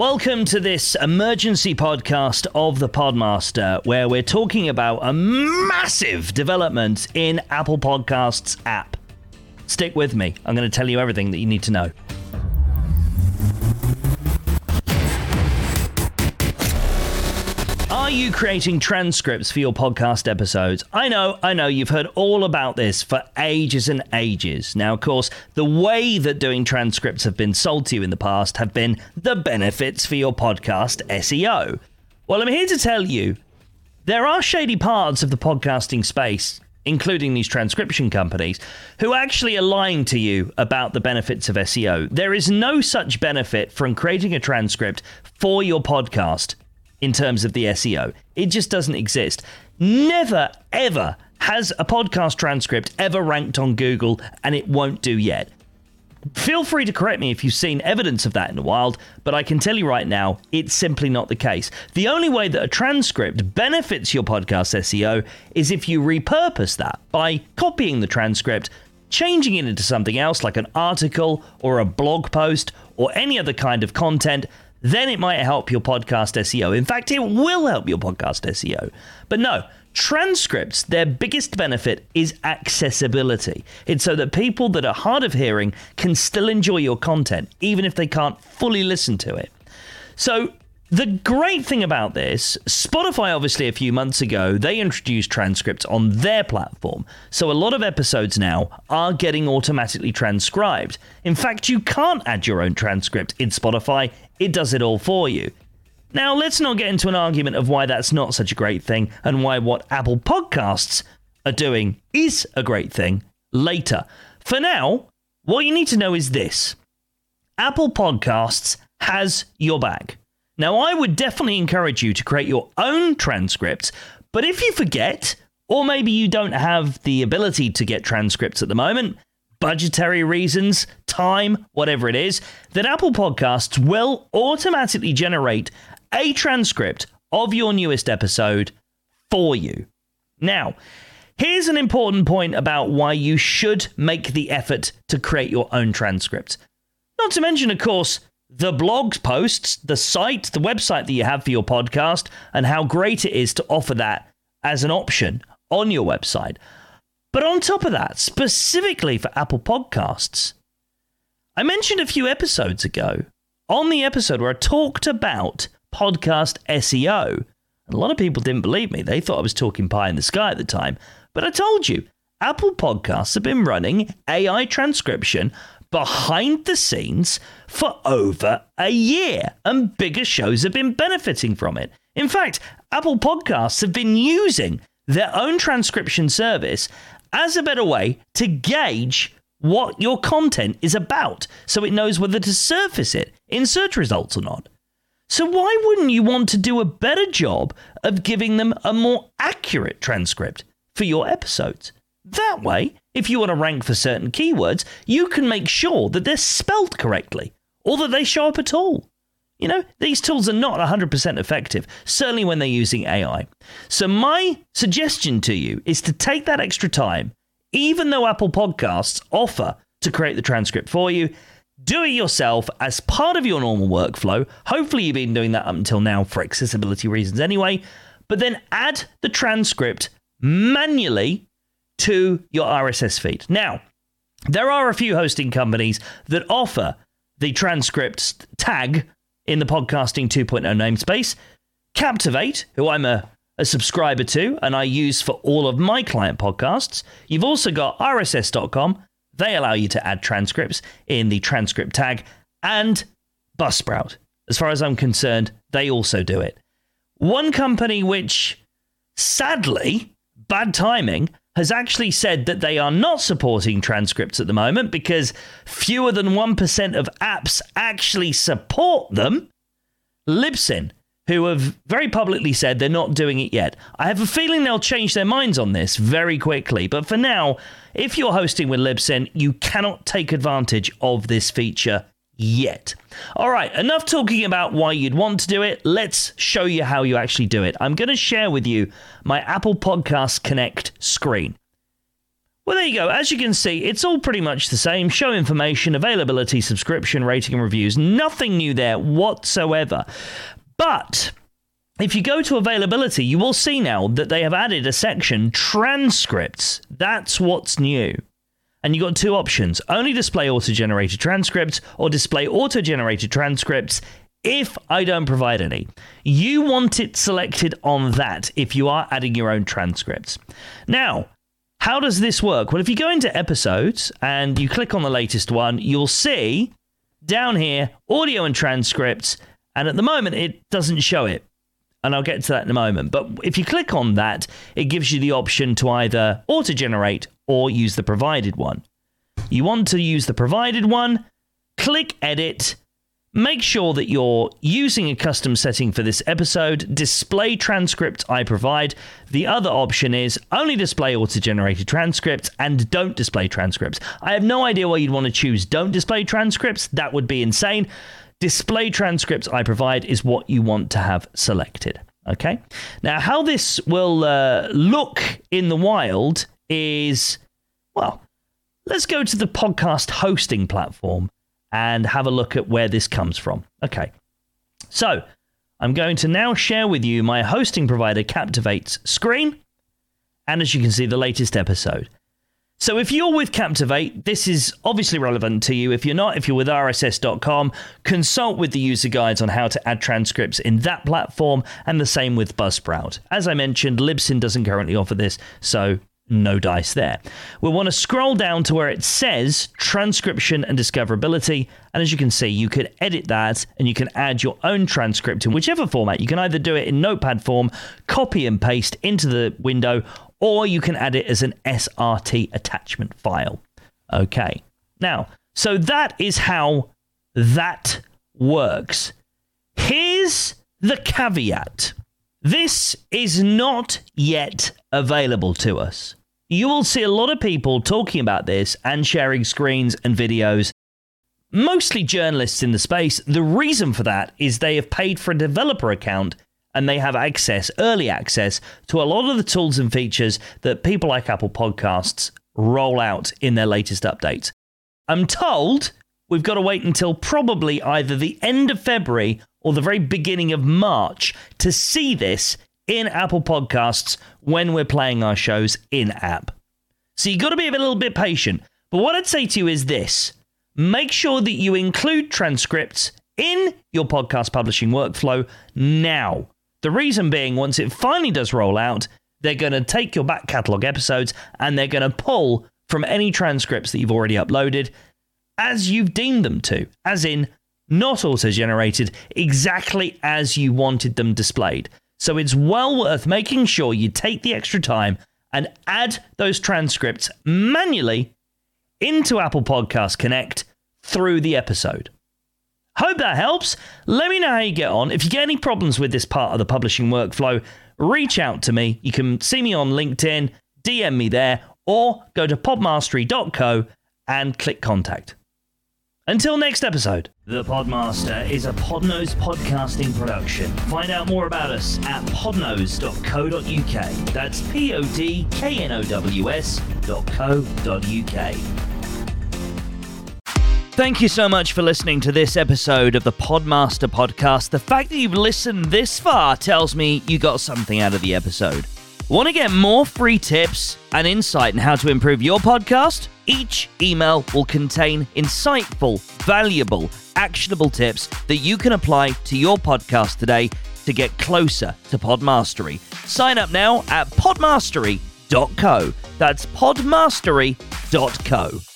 Welcome to this emergency podcast of the Podmaster, where we're talking about a massive development in Apple Podcasts app. Stick with me, I'm going to tell you everything that you need to know. Are you creating transcripts for your podcast episodes? I know, I know, you've heard all about this for ages and ages. Now, of course, the way that doing transcripts have been sold to you in the past have been the benefits for your podcast SEO. Well, I'm here to tell you there are shady parts of the podcasting space, including these transcription companies, who actually are lying to you about the benefits of SEO. There is no such benefit from creating a transcript for your podcast in terms of the SEO. It just doesn't exist. Never, ever has a podcast transcript ever ranked on Google, and it won't do yet. Feel free to correct me if you've seen evidence of that in the wild, but I can tell you right now, it's simply not the case. The only way that a transcript benefits your podcast SEO is if you repurpose that by copying the transcript, changing it into something else like an article or a blog post or any other kind of content then it might help your podcast SEO. In fact, it will help your podcast SEO. But no, transcripts, their biggest benefit is accessibility. It's so that people that are hard of hearing can still enjoy your content, even if they can't fully listen to it. So, the great thing about this, Spotify obviously a few months ago, they introduced transcripts on their platform. So a lot of episodes now are getting automatically transcribed. In fact, you can't add your own transcript in Spotify, it does it all for you. Now, let's not get into an argument of why that's not such a great thing and why what Apple Podcasts are doing is a great thing later. For now, what you need to know is this Apple Podcasts has your back. Now, I would definitely encourage you to create your own transcripts, but if you forget, or maybe you don't have the ability to get transcripts at the moment, budgetary reasons, time, whatever it is, then Apple Podcasts will automatically generate a transcript of your newest episode for you. Now, here's an important point about why you should make the effort to create your own transcript. Not to mention, of course, the blog posts, the site, the website that you have for your podcast, and how great it is to offer that as an option on your website. But on top of that, specifically for Apple Podcasts, I mentioned a few episodes ago on the episode where I talked about podcast SEO. A lot of people didn't believe me. They thought I was talking pie in the sky at the time. But I told you, Apple Podcasts have been running AI transcription behind the scenes for over a year, and bigger shows have been benefiting from it. In fact, Apple Podcasts have been using their own transcription service as a better way to gauge what your content is about so it knows whether to surface it in search results or not. So, why wouldn't you want to do a better job of giving them a more accurate transcript for your episodes? That way, if you want to rank for certain keywords, you can make sure that they're spelt correctly or that they show up at all. You know, these tools are not 100% effective, certainly when they're using AI. So, my suggestion to you is to take that extra time, even though Apple Podcasts offer to create the transcript for you, do it yourself as part of your normal workflow. Hopefully, you've been doing that up until now for accessibility reasons anyway, but then add the transcript manually to your RSS feed. Now, there are a few hosting companies that offer the transcripts tag in the podcasting 2.0 namespace. Captivate, who I'm a, a subscriber to and I use for all of my client podcasts. You've also got RSS.com. They allow you to add transcripts in the transcript tag. And Buzzsprout. As far as I'm concerned, they also do it. One company which, sadly, bad timing, has actually said that they are not supporting transcripts at the moment because fewer than 1% of apps actually support them. Libsyn, who have very publicly said they're not doing it yet. I have a feeling they'll change their minds on this very quickly, but for now, if you're hosting with Libsyn, you cannot take advantage of this feature yet. All right, enough talking about why you'd want to do it. Let's show you how you actually do it. I'm going to share with you my Apple Podcast Connect screen. Well, there you go. As you can see, it's all pretty much the same show information, availability, subscription, rating, and reviews. Nothing new there whatsoever. But if you go to availability, you will see now that they have added a section transcripts. That's what's new. And you've got two options only display auto generated transcripts or display auto generated transcripts if I don't provide any. You want it selected on that if you are adding your own transcripts. Now, how does this work? Well, if you go into episodes and you click on the latest one, you'll see down here audio and transcripts. And at the moment, it doesn't show it. And I'll get to that in a moment. But if you click on that, it gives you the option to either auto generate or use the provided one. You want to use the provided one, click edit, Make sure that you're using a custom setting for this episode. Display transcript I provide. The other option is only display auto generated transcripts and don't display transcripts. I have no idea why you'd want to choose don't display transcripts. That would be insane. Display transcripts I provide is what you want to have selected. Okay. Now, how this will uh, look in the wild is well, let's go to the podcast hosting platform and have a look at where this comes from. Okay. So, I'm going to now share with you my hosting provider Captivate's screen, and as you can see, the latest episode. So, if you're with Captivate, this is obviously relevant to you. If you're not, if you're with RSS.com, consult with the user guides on how to add transcripts in that platform, and the same with Buzzsprout. As I mentioned, Libsyn doesn't currently offer this, so no dice there. We'll want to scroll down to where it says transcription and discoverability. And as you can see, you can edit that and you can add your own transcript in whichever format. You can either do it in notepad form, copy and paste into the window, or you can add it as an SRT attachment file. Okay. Now, so that is how that works. Here's the caveat. This is not yet available to us. You will see a lot of people talking about this and sharing screens and videos, mostly journalists in the space. The reason for that is they have paid for a developer account and they have access, early access, to a lot of the tools and features that people like Apple Podcasts roll out in their latest updates. I'm told we've got to wait until probably either the end of February or the very beginning of March to see this in Apple Podcasts when we're playing our shows in app. So you've got to be a little bit patient. But what I'd say to you is this make sure that you include transcripts in your podcast publishing workflow now. The reason being, once it finally does roll out, they're going to take your back catalog episodes and they're going to pull from any transcripts that you've already uploaded as you've deemed them to, as in not auto generated, exactly as you wanted them displayed. So it's well worth making sure you take the extra time and add those transcripts manually into Apple Podcast Connect through the episode. Hope that helps. Let me know how you get on. If you get any problems with this part of the publishing workflow, reach out to me. You can see me on LinkedIn, DM me there, or go to podmastery.co and click contact. Until next episode. The Podmaster is a Podknows podcasting production. Find out more about us at podknows.co.uk. That's P O D K N O W S.co.uk. Thank you so much for listening to this episode of the Podmaster podcast. The fact that you've listened this far tells me you got something out of the episode. Want to get more free tips and insight on how to improve your podcast? Each email will contain insightful, valuable, actionable tips that you can apply to your podcast today to get closer to Podmastery. Sign up now at podmastery.co. That's podmastery.co.